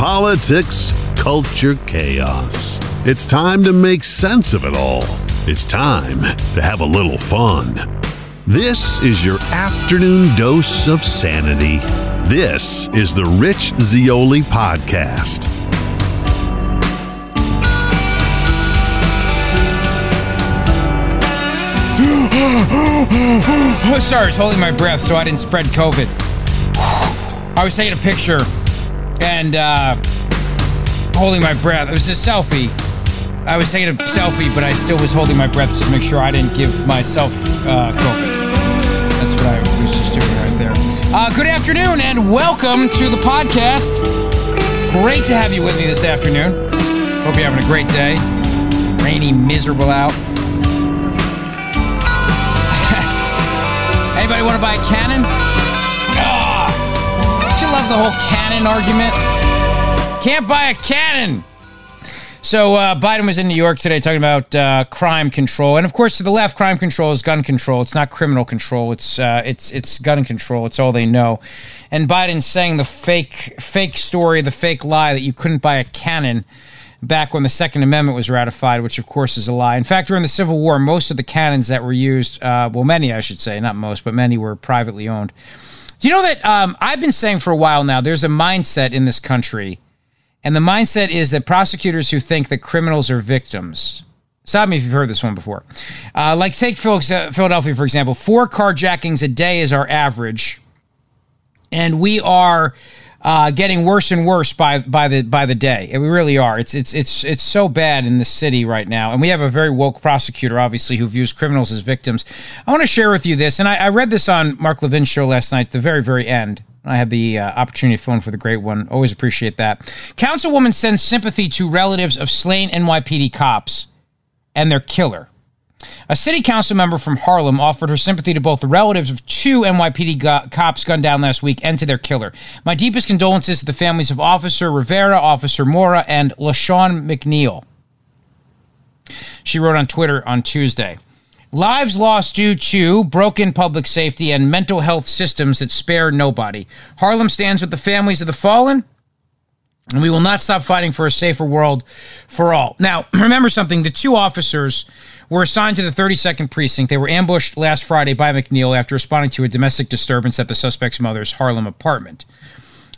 politics, culture, chaos. It's time to make sense of it all. It's time to have a little fun. This is your afternoon dose of sanity. This is the Rich Zeoli Podcast. sorry, I was holding my breath so I didn't spread COVID. I was taking a picture and uh, holding my breath. It was a selfie. I was taking a selfie, but I still was holding my breath just to make sure I didn't give myself uh, COVID. That's what I was just doing right there. Uh, good afternoon and welcome to the podcast. Great to have you with me this afternoon. Hope you're having a great day. Rainy, miserable out. Anybody want to buy a cannon? The whole cannon argument? Can't buy a cannon. So uh, Biden was in New York today talking about uh, crime control, and of course, to the left, crime control is gun control. It's not criminal control. It's uh, it's it's gun control. It's all they know. And Biden's saying the fake fake story, the fake lie that you couldn't buy a cannon back when the Second Amendment was ratified, which of course is a lie. In fact, during the Civil War, most of the cannons that were used, uh, well, many I should say, not most, but many were privately owned. Do you know that um, I've been saying for a while now? There's a mindset in this country and the mindset is that prosecutors who think that criminals are victims. Stop me if you've heard this one before. Uh, like, take Philadelphia, for example. Four carjackings a day is our average. And we are uh, getting worse and worse by by the by the day. We really are. It's it's it's it's so bad in the city right now. And we have a very woke prosecutor, obviously, who views criminals as victims. I want to share with you this, and I, I read this on Mark Levin's show last night, the very very end. I had the uh, opportunity to phone for the great one. Always appreciate that. Councilwoman sends sympathy to relatives of slain NYPD cops and their killer. A city council member from Harlem offered her sympathy to both the relatives of two NYPD go- cops gunned down last week and to their killer. My deepest condolences to the families of Officer Rivera, Officer Mora, and LaShawn McNeil. She wrote on Twitter on Tuesday. Lives lost due to broken public safety and mental health systems that spare nobody. Harlem stands with the families of the fallen, and we will not stop fighting for a safer world for all. Now, remember something the two officers were assigned to the 32nd precinct. They were ambushed last Friday by McNeil after responding to a domestic disturbance at the suspect's mother's Harlem apartment.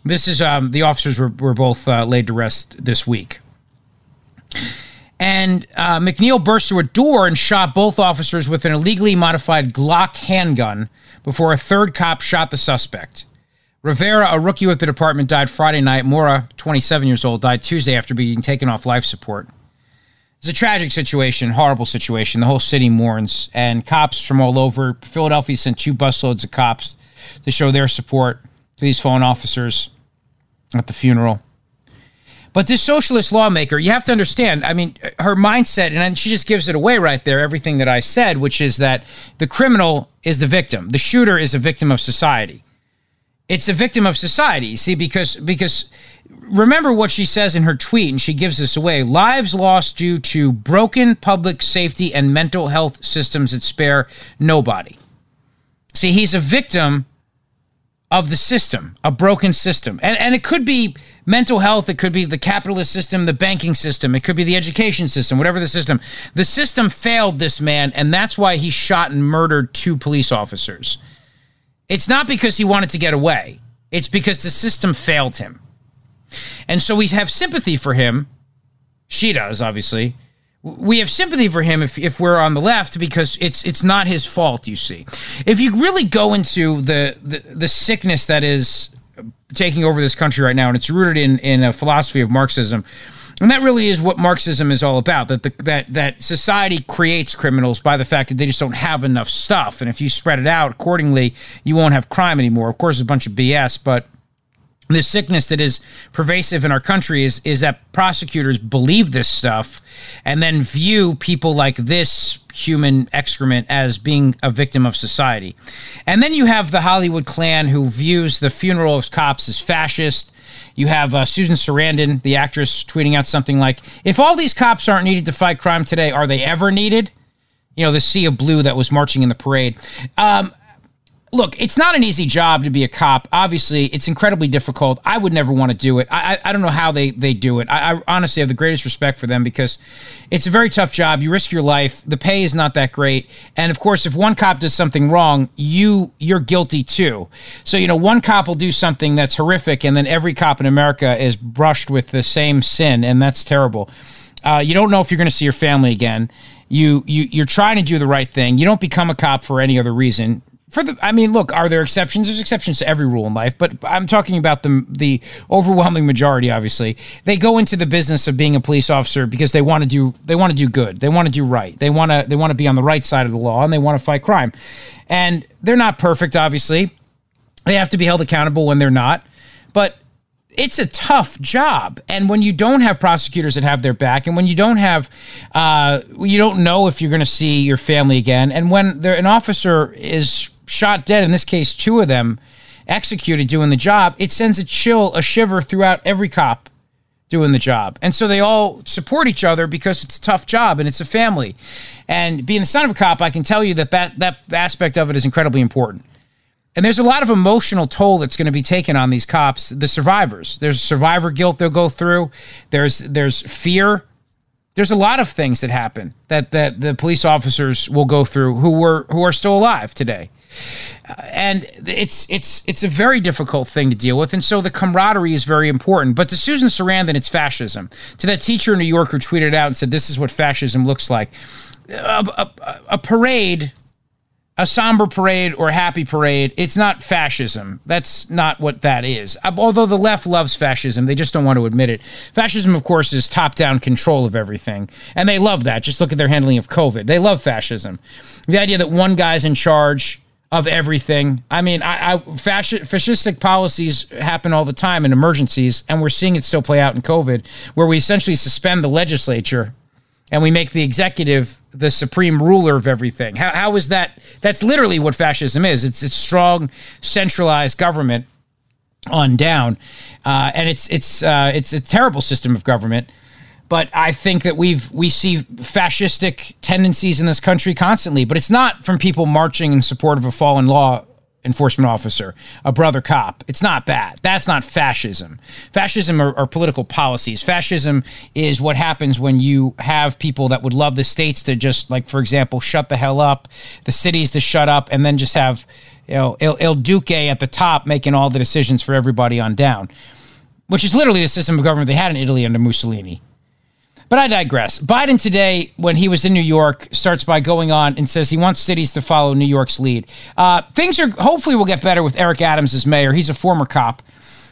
This is um, the officers were, were both uh, laid to rest this week. And uh, McNeil burst through a door and shot both officers with an illegally modified Glock handgun before a third cop shot the suspect. Rivera, a rookie with the department, died Friday night. Mora, 27 years old, died Tuesday after being taken off life support. It's a tragic situation, horrible situation. The whole city mourns, and cops from all over Philadelphia sent two busloads of cops to show their support to these fallen officers at the funeral. But this socialist lawmaker, you have to understand, I mean, her mindset, and she just gives it away right there, everything that I said, which is that the criminal is the victim, the shooter is a victim of society. It's a victim of society, see, because because remember what she says in her tweet, and she gives this away lives lost due to broken public safety and mental health systems that spare nobody. See, he's a victim of the system, a broken system. And, and it could be mental health, it could be the capitalist system, the banking system, it could be the education system, whatever the system. The system failed this man, and that's why he shot and murdered two police officers. It's not because he wanted to get away, it's because the system failed him. And so we have sympathy for him. She does, obviously. We have sympathy for him if, if we're on the left because it's it's not his fault you see. If you really go into the, the the sickness that is taking over this country right now and it's rooted in in a philosophy of marxism and that really is what marxism is all about that the, that that society creates criminals by the fact that they just don't have enough stuff. And if you spread it out accordingly you won't have crime anymore. Of course it's a bunch of bs but the sickness that is pervasive in our country is is that prosecutors believe this stuff and then view people like this human excrement as being a victim of society. And then you have the Hollywood clan who views the funeral of cops as fascist. You have uh, Susan Sarandon, the actress, tweeting out something like, If all these cops aren't needed to fight crime today, are they ever needed? You know, the sea of blue that was marching in the parade. Um, look, it's not an easy job to be a cop. Obviously, it's incredibly difficult. I would never want to do it. I, I, I don't know how they, they do it. I, I, honestly have the greatest respect for them because it's a very tough job. You risk your life. The pay is not that great. And of course, if one cop does something wrong, you you're guilty too. So you know, one cop will do something that's horrific, and then every cop in America is brushed with the same sin, and that's terrible. Uh, you don't know if you're going to see your family again. You you you're trying to do the right thing. You don't become a cop for any other reason for the I mean, look, are there exceptions? There's exceptions to every rule in life, but I'm talking about the the overwhelming majority. Obviously, they go into the business of being a police officer because they want to do they want to do good. They want to do right. They want to they want to be on the right side of the law and they want to fight crime. And they're not perfect, obviously. They have to be held accountable when they're not. But it's a tough job and when you don't have prosecutors that have their back and when you don't have uh, you don't know if you're going to see your family again and when an officer is shot dead, in this case, two of them executed doing the job, it sends a chill, a shiver throughout every cop doing the job. And so they all support each other because it's a tough job and it's a family. And being the son of a cop, I can tell you that that, that aspect of it is incredibly important. And there's a lot of emotional toll that's going to be taken on these cops, the survivors. There's survivor guilt they'll go through. There's there's fear. There's a lot of things that happen that that the police officers will go through who were who are still alive today and it's it's it's a very difficult thing to deal with, and so the camaraderie is very important. But to Susan Sarandon, it's fascism. To that teacher in New York who tweeted out and said, "This is what fascism looks like." A, a, a parade a somber parade or a happy parade, it's not fascism. That's not what that is. Although the left loves fascism, they just don't want to admit it. Fascism, of course, is top down control of everything. And they love that. Just look at their handling of COVID. They love fascism. The idea that one guy's in charge of everything. I mean, I, I fascist, fascistic policies happen all the time in emergencies, and we're seeing it still play out in COVID, where we essentially suspend the legislature and we make the executive the supreme ruler of everything. How, how is that? That's literally what fascism is. It's it's strong, centralized government on down, uh, and it's it's uh, it's a terrible system of government but I think that we've we see fascistic tendencies in this country constantly. But it's not from people marching in support of a fallen law enforcement officer, a brother cop. It's not that. That's not fascism. Fascism are, are, political policies. Fascism is what happens when you have people that would love the states to just, like, for example, shut the hell up, the cities to shut up, and then just have, you know, Il, Il Duce at the top making all the decisions for everybody on down, which is literally the system of government they had in Italy under Mussolini. But I digress. Biden today, when he was in New York, starts by going on and says he wants cities to follow New York's lead. Uh, things are hopefully will get better with Eric Adams as mayor. He's a former cop,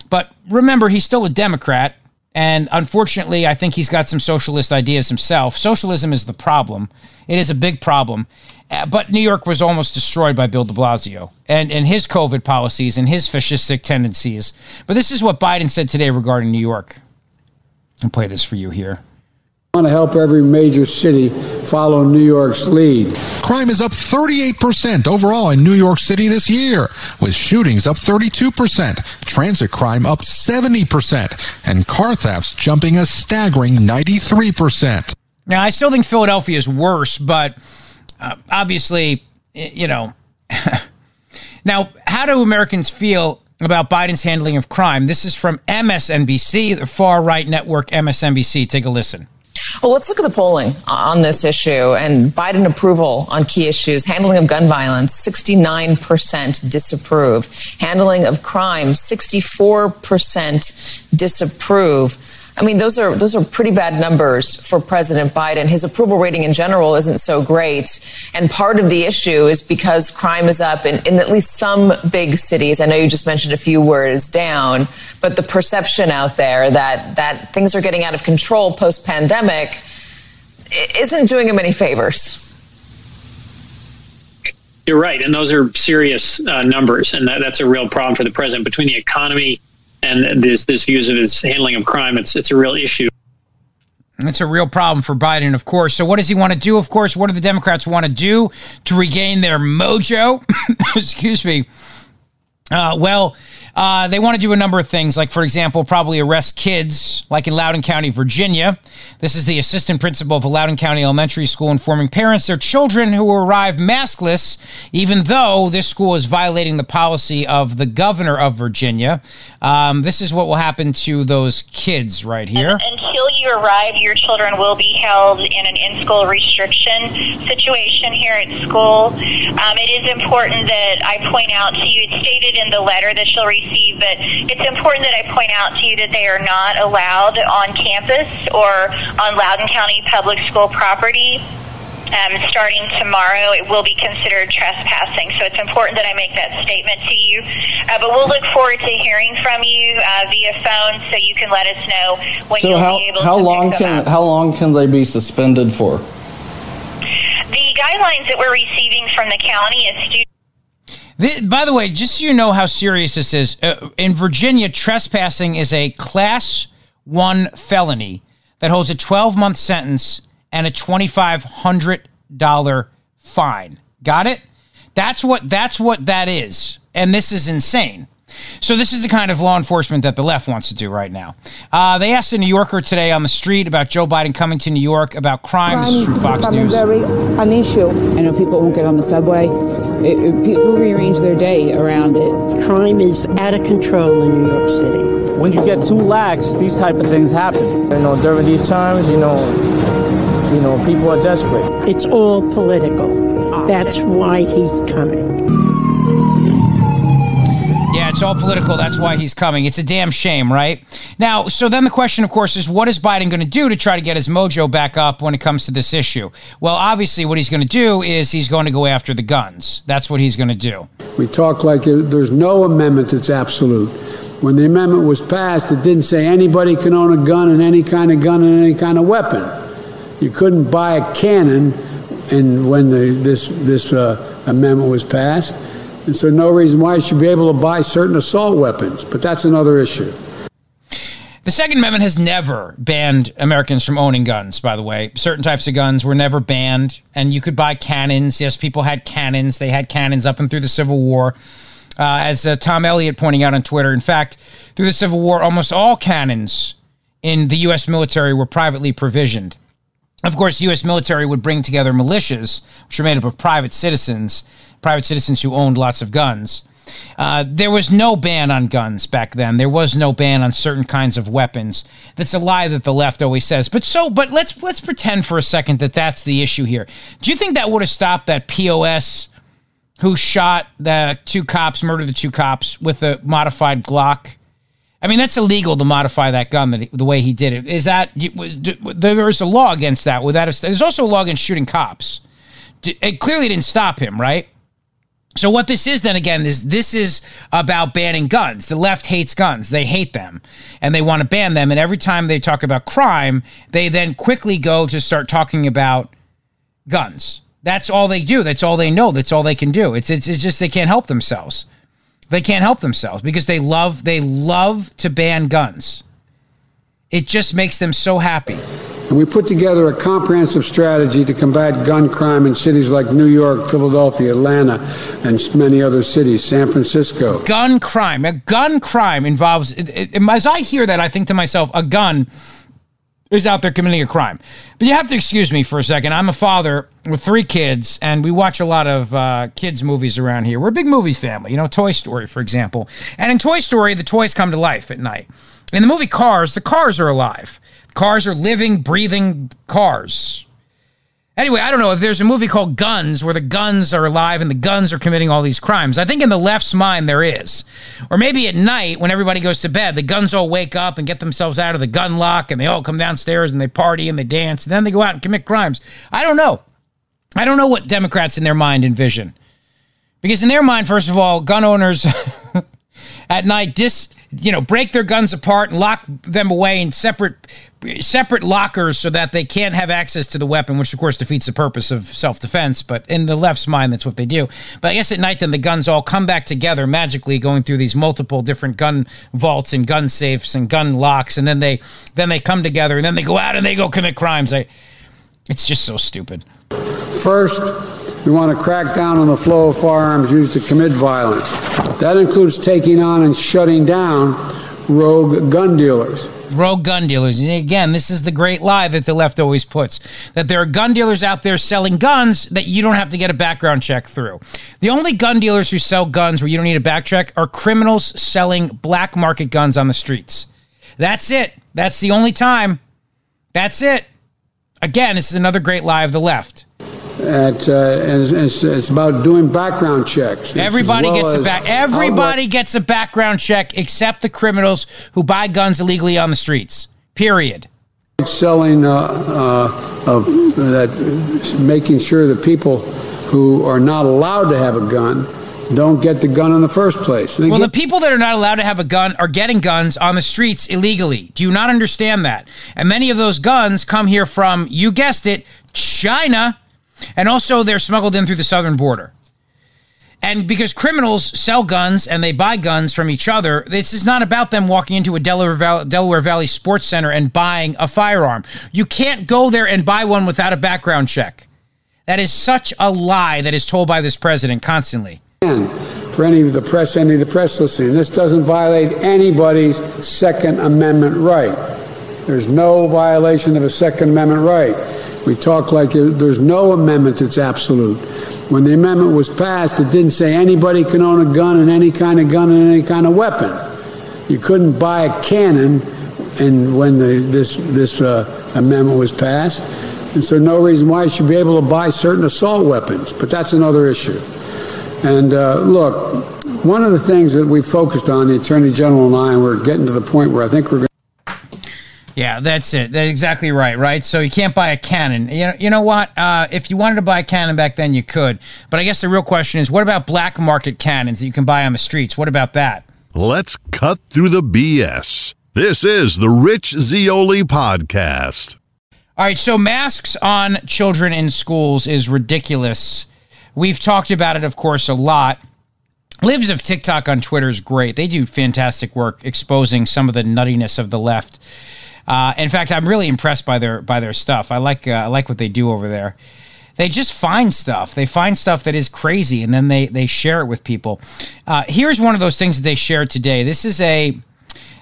but remember he's still a Democrat, and unfortunately, I think he's got some socialist ideas himself. Socialism is the problem. It is a big problem. Uh, but New York was almost destroyed by Bill de Blasio and, and his COVID policies and his fascistic tendencies. But this is what Biden said today regarding New York. I'll play this for you here want to help every major city follow New York's lead. Crime is up 38% overall in New York City this year, with shootings up 32%, transit crime up 70%, and car thefts jumping a staggering 93%. Now, I still think Philadelphia is worse, but uh, obviously, you know. now, how do Americans feel about Biden's handling of crime? This is from MSNBC, the far right network MSNBC. Take a listen. Well, let's look at the polling on this issue and Biden approval on key issues. Handling of gun violence, 69% disapprove. Handling of crime, 64% disapprove. I mean, those are those are pretty bad numbers for President Biden. His approval rating in general isn't so great, and part of the issue is because crime is up in, in at least some big cities. I know you just mentioned a few words down, but the perception out there that that things are getting out of control post pandemic isn't doing him any favors. You're right, and those are serious uh, numbers, and that, that's a real problem for the president between the economy and this this views of his handling of crime. It's it's a real issue. It's a real problem for Biden, of course. So, what does he want to do? Of course, what do the Democrats want to do to regain their mojo? Excuse me. Uh, well, Uh, they want to do a number of things, like, for example, probably arrest kids, like in Loudoun County, Virginia. This is the assistant principal of a Loudoun County Elementary School informing parents their children who arrive maskless, even though this school is violating the policy of the governor of Virginia. Um, this is what will happen to those kids right here. Until you arrive, your children will be held in an in school restriction situation here at school. Um, it is important that I point out to you, it's stated in the letter that she'll receive, but it's important that I point out to you that they are not allowed on campus or on Loudoun County Public School property. Um, starting tomorrow, it will be considered trespassing. So it's important that I make that statement to you. Uh, but we'll look forward to hearing from you uh, via phone, so you can let us know when so you'll how, be able how to long can up. how long can they be suspended for? The guidelines that we're receiving from the county is students. Th- by the way, just so you know how serious this is, uh, in Virginia, trespassing is a class one felony that holds a 12 month sentence and a $2,500 fine. Got it? That's what that's what that is, and this is insane. So this is the kind of law enforcement that the left wants to do right now. Uh, they asked a New Yorker today on the street about Joe Biden coming to New York about crime. This is from Fox News. very an issue. I know people won't get on the subway. It, it- people rearrange their day around it. Crime is out of control in New York City. when you get too lax, these type of things happen. You know, during these times, you know, you know, people are desperate. It's all political. That's why he's coming. It's all political. That's why he's coming. It's a damn shame, right? Now, so then the question, of course, is what is Biden going to do to try to get his mojo back up when it comes to this issue? Well, obviously, what he's going to do is he's going to go after the guns. That's what he's going to do. We talk like there's no amendment that's absolute. When the amendment was passed, it didn't say anybody can own a gun and any kind of gun and any kind of weapon. You couldn't buy a cannon, and when the, this this uh, amendment was passed, and so no reason why you should be able to buy certain assault weapons. But that's another issue. The Second Amendment has never banned Americans from owning guns, by the way. Certain types of guns were never banned, and you could buy cannons. Yes, people had cannons. They had cannons up and through the Civil War. Uh, as uh, Tom Elliott pointing out on Twitter, in fact, through the Civil War, almost all cannons in the U.S. military were privately provisioned. Of course, U.S. military would bring together militias, which are made up of private citizens, private citizens who owned lots of guns. Uh, there was no ban on guns back then. There was no ban on certain kinds of weapons. That's a lie that the left always says. But so, but let's let's pretend for a second that that's the issue here. Do you think that would have stopped that POS who shot the two cops, murdered the two cops with a modified Glock? I mean, that's illegal to modify that gun the, the way he did it. Is that there's a law against that? Without a, there's also a law against shooting cops. It clearly didn't stop him, right? So what this is then again is this is about banning guns. The left hates guns. They hate them and they want to ban them and every time they talk about crime, they then quickly go to start talking about guns. That's all they do. That's all they know. That's all they can do. It's it's, it's just they can't help themselves. They can't help themselves because they love they love to ban guns. It just makes them so happy. And we put together a comprehensive strategy to combat gun crime in cities like New York, Philadelphia, Atlanta, and many other cities, San Francisco. Gun crime. A gun crime involves, as I hear that, I think to myself, a gun is out there committing a crime. But you have to excuse me for a second. I'm a father with three kids, and we watch a lot of uh, kids' movies around here. We're a big movie family, you know, Toy Story, for example. And in Toy Story, the toys come to life at night. In the movie Cars, the cars are alive. Cars are living, breathing cars. Anyway, I don't know if there's a movie called Guns where the guns are alive and the guns are committing all these crimes. I think in the left's mind there is. Or maybe at night when everybody goes to bed, the guns all wake up and get themselves out of the gun lock and they all come downstairs and they party and they dance and then they go out and commit crimes. I don't know. I don't know what Democrats in their mind envision. Because in their mind, first of all, gun owners at night dis you know break their guns apart and lock them away in separate separate lockers so that they can't have access to the weapon which of course defeats the purpose of self-defense. But in the left's mind that's what they do. But i guess at night then the guns all come back together magically going through these multiple different gun vaults and gun safes and gun locks. And then they then they come together and then they go out and they go commit crimes. I, it's just so stupid. First, We want to crack down on the flow of firearms used to commit violence. That includes taking on and shutting down rogue gun dealers. Rogue gun dealers. And again, this is the great lie that the left always puts that there are gun dealers out there selling guns that you don't have to get a background check through. The only gun dealers who sell guns where you don't need a back check are criminals selling black market guns on the streets. That's it. That's the only time. That's it. Again, this is another great lie of the left. At, uh, and it's, it's about doing background checks. Everybody well gets a back. Everybody gets a background check except the criminals who buy guns illegally on the streets. Period. selling uh, uh, of that, making sure that people who are not allowed to have a gun don't get the gun in the first place. They Well, get- the people that are not allowed to have a gun are getting guns on the streets illegally. Do you not understand that? And many of those guns come here from, you guessed it, China. And also they're smuggled in through the southern border. And because criminals sell guns and they buy guns from each other, this is not about them walking into a Delaware Valley, Delaware Valley Sports Center and buying a firearm. You can't go there and buy one without a background check. That is such a lie that is told by this president constantly. for any of the press, any of the press listening. This doesn't violate anybody's Second Amendment right. There's no violation of a Second Amendment right. We talk like there's no amendment that's absolute. When the amendment was passed, it didn't say anybody can own a gun and any kind of gun and any kind of weapon. You couldn't buy a cannon, and when the, this this uh, amendment was passed, and so no reason why you should be able to buy certain assault weapons. But that's another issue. And uh, look, one of the things that we focused on, the Attorney General and I, and we're getting to the point where I think we're going Yeah, that's it. That's exactly right, right? So you can't buy a cannon. You know, you know what? Uh, if you wanted to buy a cannon back then, you could. But I guess the real question is what about black market cannons that you can buy on the streets? What about that? Let's cut through the BS. This is the Rich Zeoli Podcast. All right, so masks on children in schools is ridiculous. We've talked about it, of course, a lot. Libs of TikTok on Twitter is great. They do fantastic work exposing some of the nuttiness of the left. Uh, in fact, I'm really impressed by their by their stuff. I like uh, I like what they do over there. They just find stuff. They find stuff that is crazy, and then they they share it with people. Uh, here's one of those things that they shared today. This is a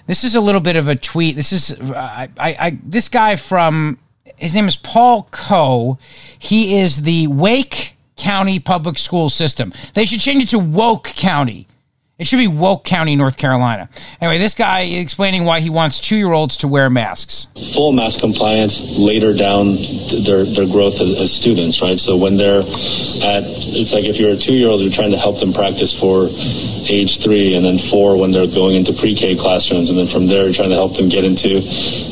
this is a little bit of a tweet. This is I, I, I this guy from his name is Paul Coe. He is the Wake County Public School System. They should change it to Woke County. It should be Woke County, North Carolina. Anyway, this guy explaining why he wants two year olds to wear masks. full mask compliance later down their, their growth as, as students, right? So when they're at, it's like if you're a two year old, you're trying to help them practice for age three, and then four when they're going into pre K classrooms, and then from there, you're trying to help them get into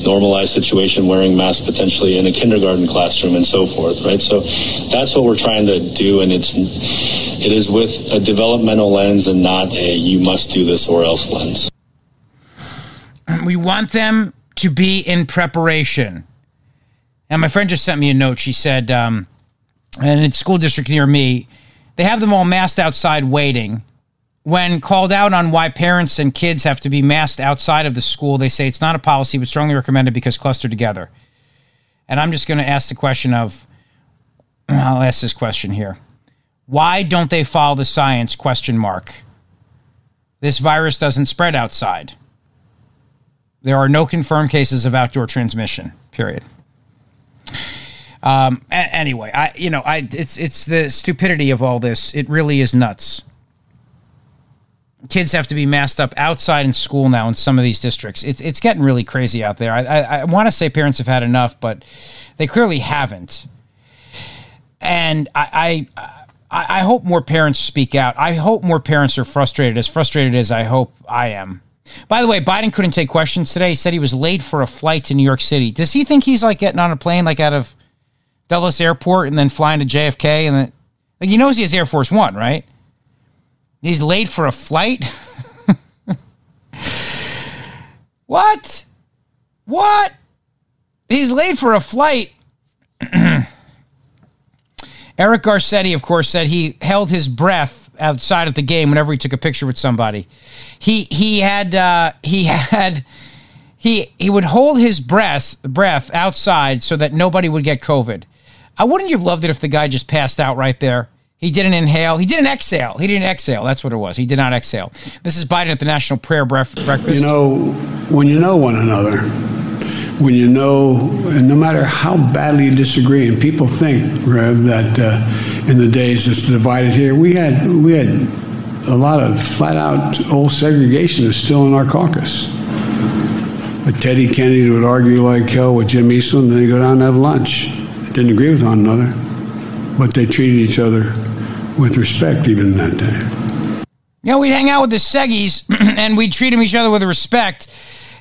normalized situation wearing masks potentially in a kindergarten classroom and so forth, right? So that's what we're trying to do, and it's, it is with a developmental lens and not a you must do this or else lens. We want them to be in preparation. And my friend just sent me a note. She said, um, and it's school district near me, they have them all masked outside waiting. When called out on why parents and kids have to be masked outside of the school, they say it's not a policy, but strongly recommended because clustered together. And I'm just going to ask the question of, I'll ask this question here. Why don't they follow the science? Question mark. This virus doesn't spread outside. There are no confirmed cases of outdoor transmission. Period. Um. a- anyway, I you know I it's it's the stupidity of all this. It really is nuts. Kids have to be masked up outside in school now in some of these districts. It's it's getting really crazy out there. I I, I want to say parents have had enough, but they clearly haven't. And I. I I I hope more parents speak out. I hope more parents are frustrated, as frustrated as I hope I am. By the way, Biden couldn't take questions today. He said he was late for a flight to New York City. Does he think he's like getting on a plane like out of Dulles Airport and then flying to JFK and then like he knows he has Air Force One, right? He's late for a flight. what? What? He's late for a flight. Eric Garcetti, of course, said he held his breath outside of the game whenever he took a picture with somebody. He he had uh, he had he he would hold his breath breath outside so that nobody would get COVID. I wouldn't you have loved it if the guy just passed out right there? He didn't inhale. He didn't exhale. He didn't exhale. That's what it was. He did not exhale. This is Biden at the National Prayer Bref- Breakfast. You know, when you know one another, when you know, and no matter how badly you disagree, and people think, Rev, that uh, in the days it's divided here, we had we had a lot of flat out old segregation segregationists still in our caucus. But Teddy Kennedy would argue like hell with Jim Eastland, then they go down and have lunch. Didn't agree with one another, but they treated each other with respect even that day. You know, we'd hang out with the Seggies and we'd treat them each other with respect.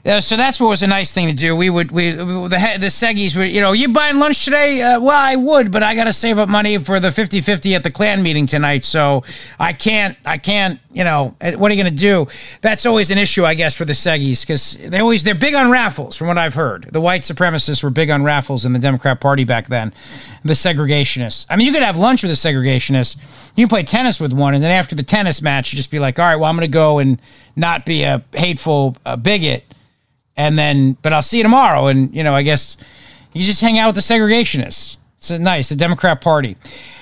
Uh, so that's what was a nice thing to do. We would, we the the Seggies would, you know, you buying lunch today? Uh, well, I would, but I got to save up money for the 50-50 at the Klan meeting tonight. So I can't, I can't, you know, uh, what are you going to do? That's always an issue, I guess, for the Seggies because they always they're big on raffles, from what I've heard. The white supremacists were big on raffles in the Democrat Party back then. The segregationists. I mean, you could have lunch with a segregationist. You can play tennis with one, and then after the tennis match, you just be like, all right, well, I'm going to go and not be a hateful uh, bigot and then but I'll see you tomorrow. And you know, I guess you just hang out with the segregationists. It's nice, the Democrat Party.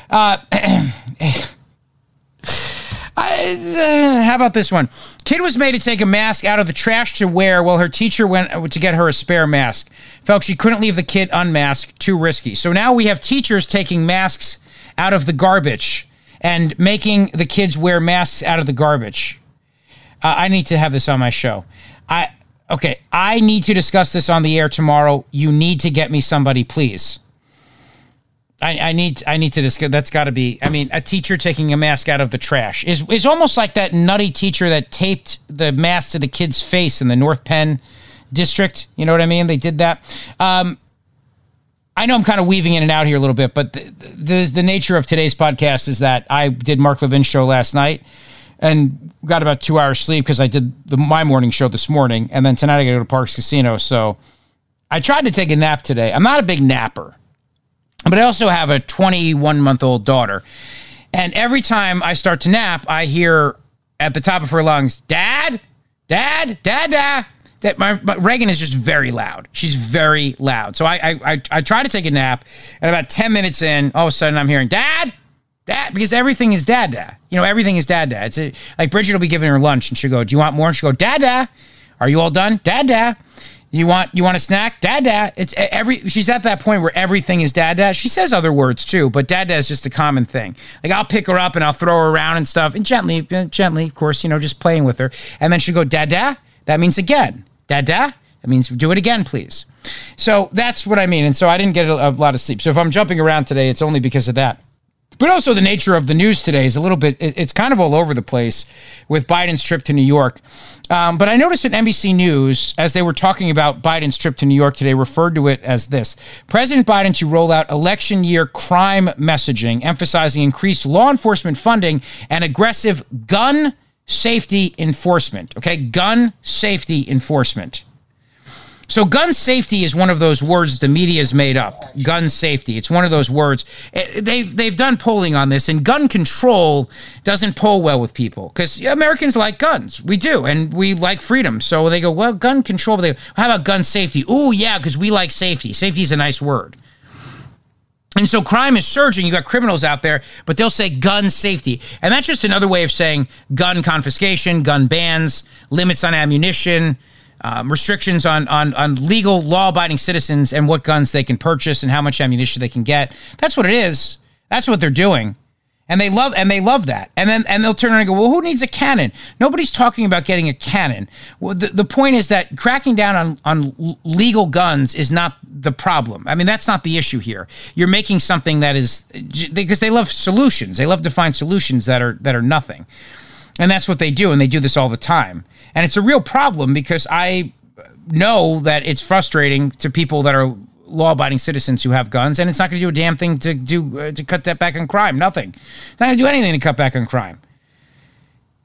Uh, I, uh, how about this one? Kid was made to take a mask out of the trash to wear while her teacher went to get her a spare mask. Felt she couldn't leave the kid unmasked, too risky. So now we have teachers taking masks out of the garbage and making the kids wear masks out of the garbage. Uh, I need to have this on my show. I okay, I need to discuss this on the air tomorrow. You need to get me somebody, please. I, I need I need to discuss. That's got to be. I mean, a teacher taking a mask out of the trash is is almost like that nutty teacher that taped the mask to the kid's face in the North Penn district. You know what I mean? They did that. Um, I know I'm kind of weaving in and out here a little bit, but the, the, the nature of today's podcast is that I did Mark Levin's show last night and got about two hours sleep because I did the, my morning show this morning, and then tonight I got to go to Parx Casino. So I tried to take a nap today. I'm not a big napper, but I also have a 21 month old daughter, and every time I start to nap, I hear at the top of her lungs, "Dad, Dad, Dad, Dad." That my, my, Reagan is just very loud. She's very loud. So I, I I I try to take a nap, and about 10 minutes in, all of a sudden I'm hearing, "Dad." Dad, because everything is dad dad. You know, everything is dad dad. It's a, like Bridget will be giving her lunch and she'll go, Do you want more? And she'll go, Dad dad. Are you all done? Dad dad. You want you want a snack? Dad. It's every she's at that point where everything is dad dad. She says other words too, but dad dad is just a common thing. Like I'll pick her up and I'll throw her around and stuff and gently, uh, gently, of course, you know, just playing with her. And then she'll go, Dad dad. That means again. Dad dad. That means do it again, please. So that's what I mean. And so I didn't get a, a lot of sleep. So if I'm jumping around today, it's only because of that. But also, the nature of the news today is a little bit, it's kind of all over the place with Biden's trip to New York. Um, but I noticed that NBC News, as they were talking about Biden's trip to New York today, referred to it as this President Biden to roll out election year crime messaging, emphasizing increased law enforcement funding and aggressive gun safety enforcement. Okay, gun safety enforcement. So, gun safety is one of those words the media's made up. Gun safety. It's one of those words. Eh, they've, they've done polling on this, and gun control doesn't poll well with people because Americans like guns. We do, and we like freedom. So they go, well, gun control. They go, how about gun safety? Oh, yeah, because we like safety. Safety is a nice word. And so crime is surging. You got criminals out there, but they'll say gun safety. And that's just another way of saying gun confiscation, gun bans, limits on ammunition, um, restrictions on, on on legal law abiding citizens and what guns they can purchase and how much ammunition they can get. That's what it is. That's what they're doing. And they love and they love that. And then and they'll turn around and go, well, who needs a cannon? Nobody's talking about getting a cannon. Well, the, the point is that cracking down on, on legal guns is not the problem. I mean, that's not the issue here. You're making something that is because they love solutions. They love to find solutions that are that are nothing. And that's what they do, and they do this all the time. And it's a real problem because I know that it's frustrating to people that are law-abiding citizens who have guns, and it's not going to do a damn thing to do uh, to cut that back on crime. Nothing. It's not going to do anything to cut back on crime.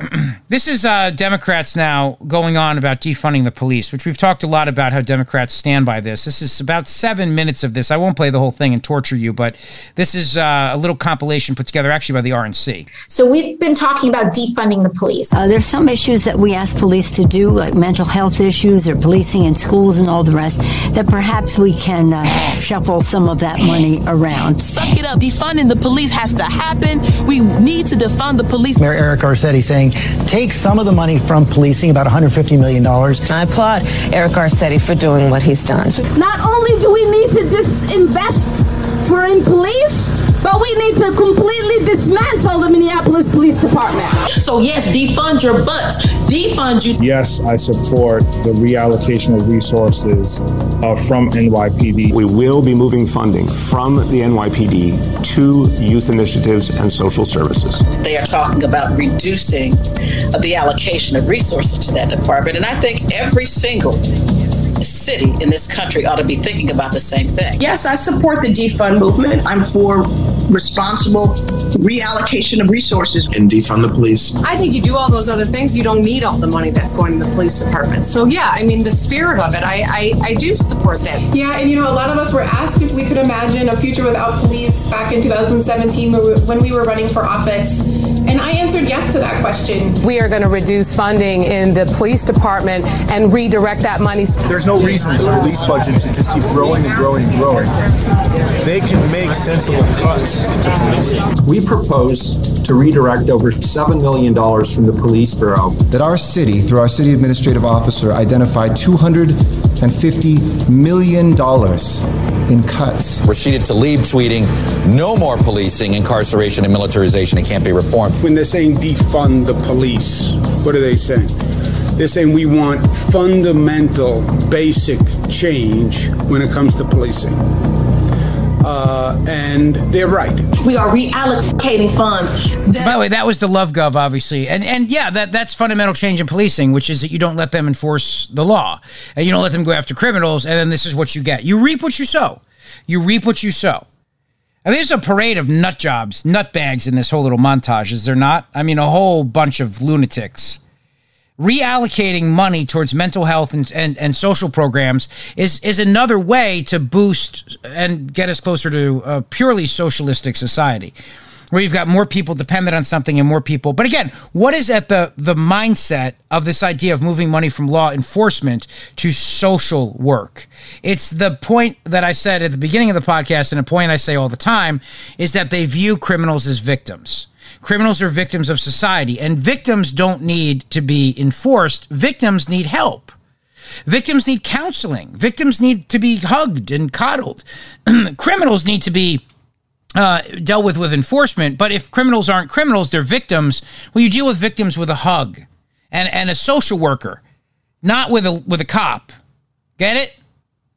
this is uh, Democrats now going on about defunding the police, which we've talked a lot about how Democrats stand by this. This is about seven minutes of this. I won't play the whole thing and torture you, but this is uh, a little compilation put together actually by the RNC. So we've been talking about defunding the police. Uh, there's some issues that we ask police to do, like mental health issues or policing in schools and all the rest, that perhaps we can uh, shuffle some of that money around. Suck it up. Defunding the police has to happen. We need to defund the police. Mayor Eric Garcetti saying, take some of the money from policing, about $150 million. I applaud Eric Garcetti for doing what he's done. Not only do we need to disinvest for in police, but we need to completely dismantle the Minneapolis Police Department. So yes, defund your butts. Defund you. Yes, I support the reallocation of resources uh, from NYPD. We will be moving funding from the NYPD to youth initiatives and social services. They are talking about reducing the allocation of resources to that department, and I think every single city in this country ought to be thinking about the same thing. Yes, I support the defund movement. I'm for responsible reallocation of resources. And defund the police. I think you do all those other things, you don't need all the money that's going to the police department. So yeah, I mean the spirit of it, I, I, I do support that. Yeah, and you know, a lot of us were asked if we could imagine a future without police back in 2017 when we were running for office. And I answered yes to that question. We are going to reduce funding in the police department and redirect that money. There's no reason the police budget should just keep growing and growing and growing. They can make sensible cuts to policing. We propose to redirect over $7 million from the Police Bureau. That our city, through our city administrative officer, identified $250 million in cuts. Rashida Tlaib tweeting, no more policing, incarceration, and militarization. It can't be reformed. When they're saying defund the police, what are they saying? They're saying we want fundamental, basic change when it comes to policing. Uh, and they're right. We are reallocating funds. By the way, that was the Love Gov, obviously, and and yeah, that that's fundamental change in policing, which is that you don't let them enforce the law, and you don't let them go after criminals, and then this is what you get: you reap what you sow. You reap what you sow. I mean, there's a parade of nut jobs, nut bags in this whole little montage, is there not? I mean, a whole bunch of lunatics reallocating money towards mental health and, and, and social programs is is another way to boost and get us closer to a purely socialistic society where you've got more people dependent on something and more people. But again what is at the the mindset of this idea of moving money from law enforcement to social work? It's the point that i said at the beginning of the podcast and a point i say all the time is that they view criminals as victims Criminals are victims of society, and victims don't need to be enforced. Victims need help. Victims need counseling. Victims need to be hugged and coddled. criminals need to be uh, dealt with with enforcement. But if criminals aren't criminals, they're victims. Well, you deal with victims with a hug and, and a social worker, not with a with a cop. Get it?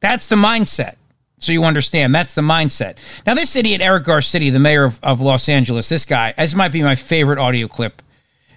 That's the mindset. So you understand that's the mindset. Now, this idiot, Eric Garcetti, the mayor of, of Los Angeles, this guy, this might be my favorite audio clip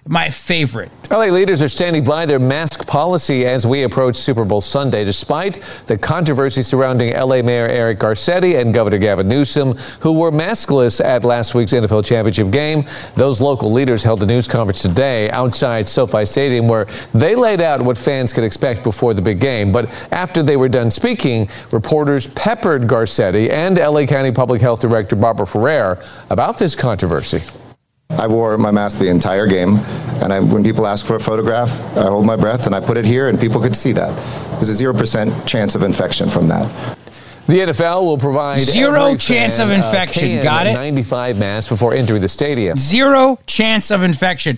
my favorite. LA leaders are standing by their mask policy as we approach Super Bowl Sunday, despite the controversy surrounding LA Mayor Eric Garcetti and Governor Gavin Newsom, who were maskless at last week's NFL championship game. Those local leaders held a news conference today outside SoFi Stadium where they laid out what fans could expect before the big game. But after they were done speaking, reporters peppered Garcetti and LA County Public Health Director Barbara Ferrer about this controversy. I wore my mask the entire game, and I, when people ask for a photograph, I hold my breath and I put it here, and people could see that. There's a zero percent chance of infection from that. The NFL will provide zero chance of infection. Got it. 95 masks before entering the stadium. Zero chance of infection.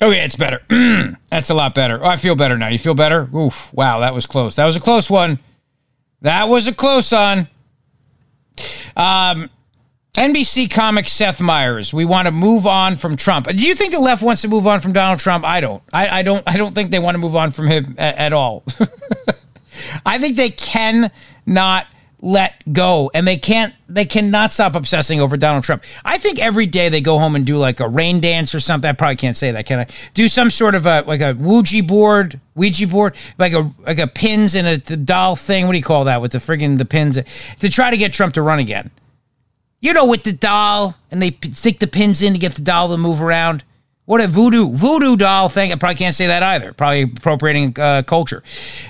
Okay, it's better. That's a lot better. Oh, I feel better now. You feel better? Oof. Wow, that was close. That was a close one. That was a close one. Um, NBC comic Seth Meyers. We want to move on from Trump. Do you think the left wants to move on from Donald Trump? I don't. I, I don't. I don't think they want to move on from him at, at all. I think they can not let go and they can't they cannot stop obsessing over Donald Trump. I think every day they go home and do like a rain dance or something. I probably can't say that, can I? Do some sort of a like a Ouija board, Ouija board, like a like a pins and a doll thing. What do you call that with the friggin' the pins to try to get Trump to run again? You know, with the doll and they stick the pins in to get the doll to move around. What a voodoo voodoo doll thing. I probably can't say that either. Probably appropriating uh, culture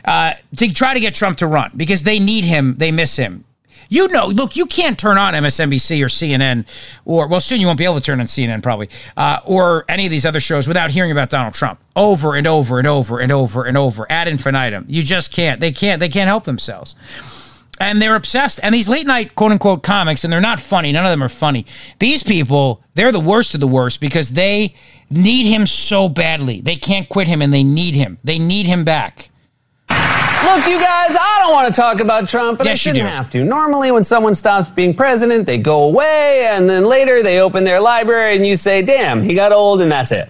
uh, to try to get Trump to run because they need him. They miss him. You know, look, you can't turn on MSNBC or CNN, or well, soon you won't be able to turn on CNN probably, uh, or any of these other shows without hearing about Donald Trump over and over and over and over and over ad infinitum. You just can't. They can't. They can't help themselves and they're obsessed. And these late night quote unquote comics, and they're not funny. None of them are funny. These people, they're the worst of the worst because they need him so badly. They can't quit him and they need him. They need him back. Look, you guys, I don't want to talk about Trump, but I Yes, you shouldn't have to. Normally, when someone stops being president, they go away, and then later they open their library and you say, damn, he got old, and that's it.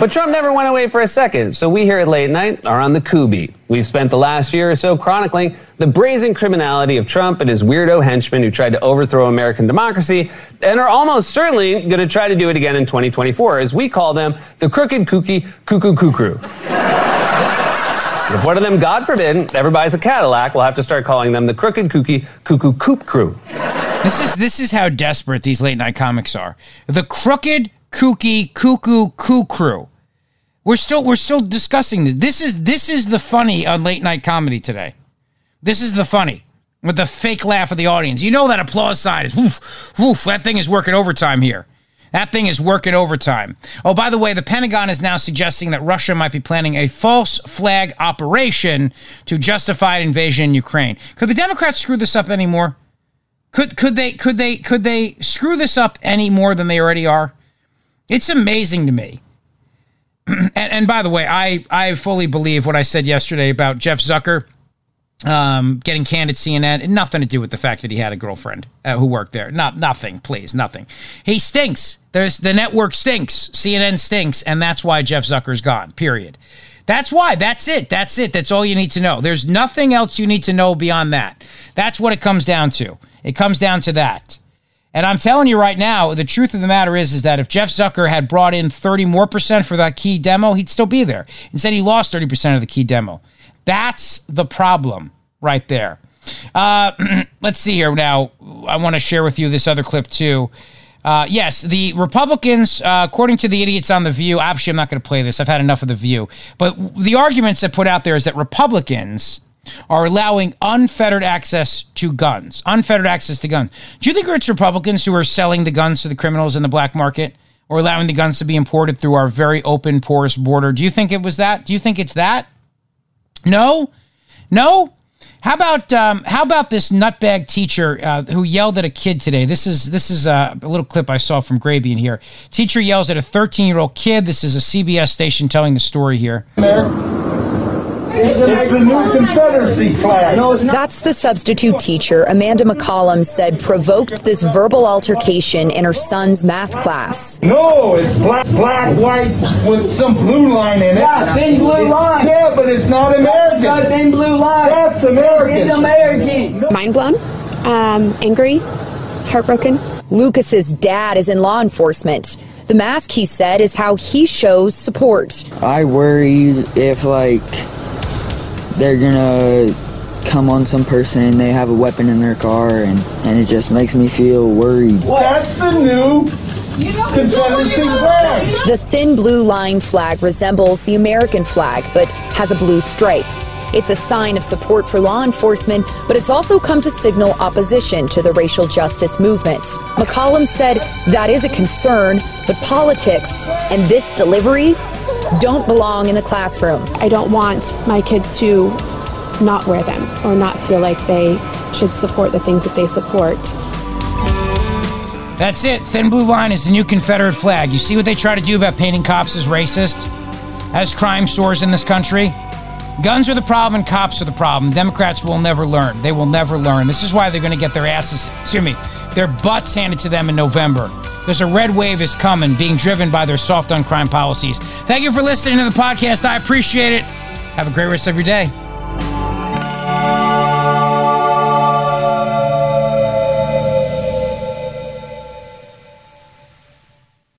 But Trump never went away for a second, so we here at Late Night are on the Kubi. We've spent the last year or so chronicling the brazen criminality of Trump and his weirdo henchmen who tried to overthrow American democracy and are almost certainly going to try to do it again in 2024, as we call them the crooked kooky cuckoo cuckoo. If one of them, God forbid, ever buys a Cadillac, we'll have to start calling them the crooked kooky cuckoo coop crew. This is this is how desperate these late night comics are. The crooked, kooky, cuckoo, coo crew. We're still we're still discussing this. This is this is the funny on late night comedy today. This is the funny with the fake laugh of the audience. You know that applause sign is woof, woof, that thing is working overtime here. That thing is working overtime. Oh, by the way, the Pentagon is now suggesting that Russia might be planning a false flag operation to justify an invasion in Ukraine. Could the Democrats screw this up anymore? Could could they could they could they screw this up any more than they already are? It's amazing to me. and, and by the way, I I fully believe what I said yesterday about Jeff Zucker um, getting canned at CNN. Nothing to do with the fact that he had a girlfriend uh, who worked there. Not nothing, please, nothing. He stinks. There's the network stinks. CNN stinks, and that's why Jeff Zucker's gone. Period. That's why. That's it. That's it. That's all you need to know. There's nothing else you need to know beyond that. That's what it comes down to. It comes down to that. And I'm telling you right now, the truth of the matter is, is that if Jeff Zucker had brought in 30 more percent for that key demo, he'd still be there. Instead, he lost 30 percent of the key demo. That's the problem right there. Uh, let's see here now. I want to share with you this other clip too. Uh, yes, the Republicans, uh, according to the idiots on The View, actually, I'm not going to play this. I've had enough of The View. But the arguments that put out there is that Republicans are allowing unfettered access to guns. Unfettered access to guns. Do you think it's Republicans who are selling the guns to the criminals in the black market or allowing the guns to be imported through our very open, porous border? Do you think it was that? Do you think it's that? No? No? How about um, how about this nutbag teacher uh, who yelled at a kid today? This is this is uh, a little clip I saw from Grabien here. Teacher yells at a 13 year old kid. This is a CBS station telling the story here. It's the new Confederacy flag. No, it's not. That's the substitute teacher, Amanda McCollum, said provoked this verbal altercation in her son's math class. No, it's black, black, white with some blue line in it. Yeah, thin blue line. Yeah, but it's not American. got thin blue line. That's American. It's American. Mind blown, um, angry, heartbroken. Lucas's dad is in law enforcement. The mask, he said, is how he shows support. I worry if like they're gonna come on some person and they have a weapon in their car and, and it just makes me feel worried. That's the new Confederacy flag. The thin blue line flag resembles the American flag, but has a blue stripe. It's a sign of support for law enforcement, but it's also come to signal opposition to the racial justice movement. McCollum said that is a concern, but politics and this delivery don't belong in the classroom. I don't want my kids to not wear them or not feel like they should support the things that they support. That's it. Thin blue line is the new Confederate flag. You see what they try to do about painting cops as racist, as crime soars in this country. Guns are the problem and cops are the problem. Democrats will never learn. They will never learn. This is why they're going to get their asses, excuse me, their butts handed to them in November. Because a red wave is coming, being driven by their soft on crime policies. Thank you for listening to the podcast. I appreciate it. Have a great rest of your day.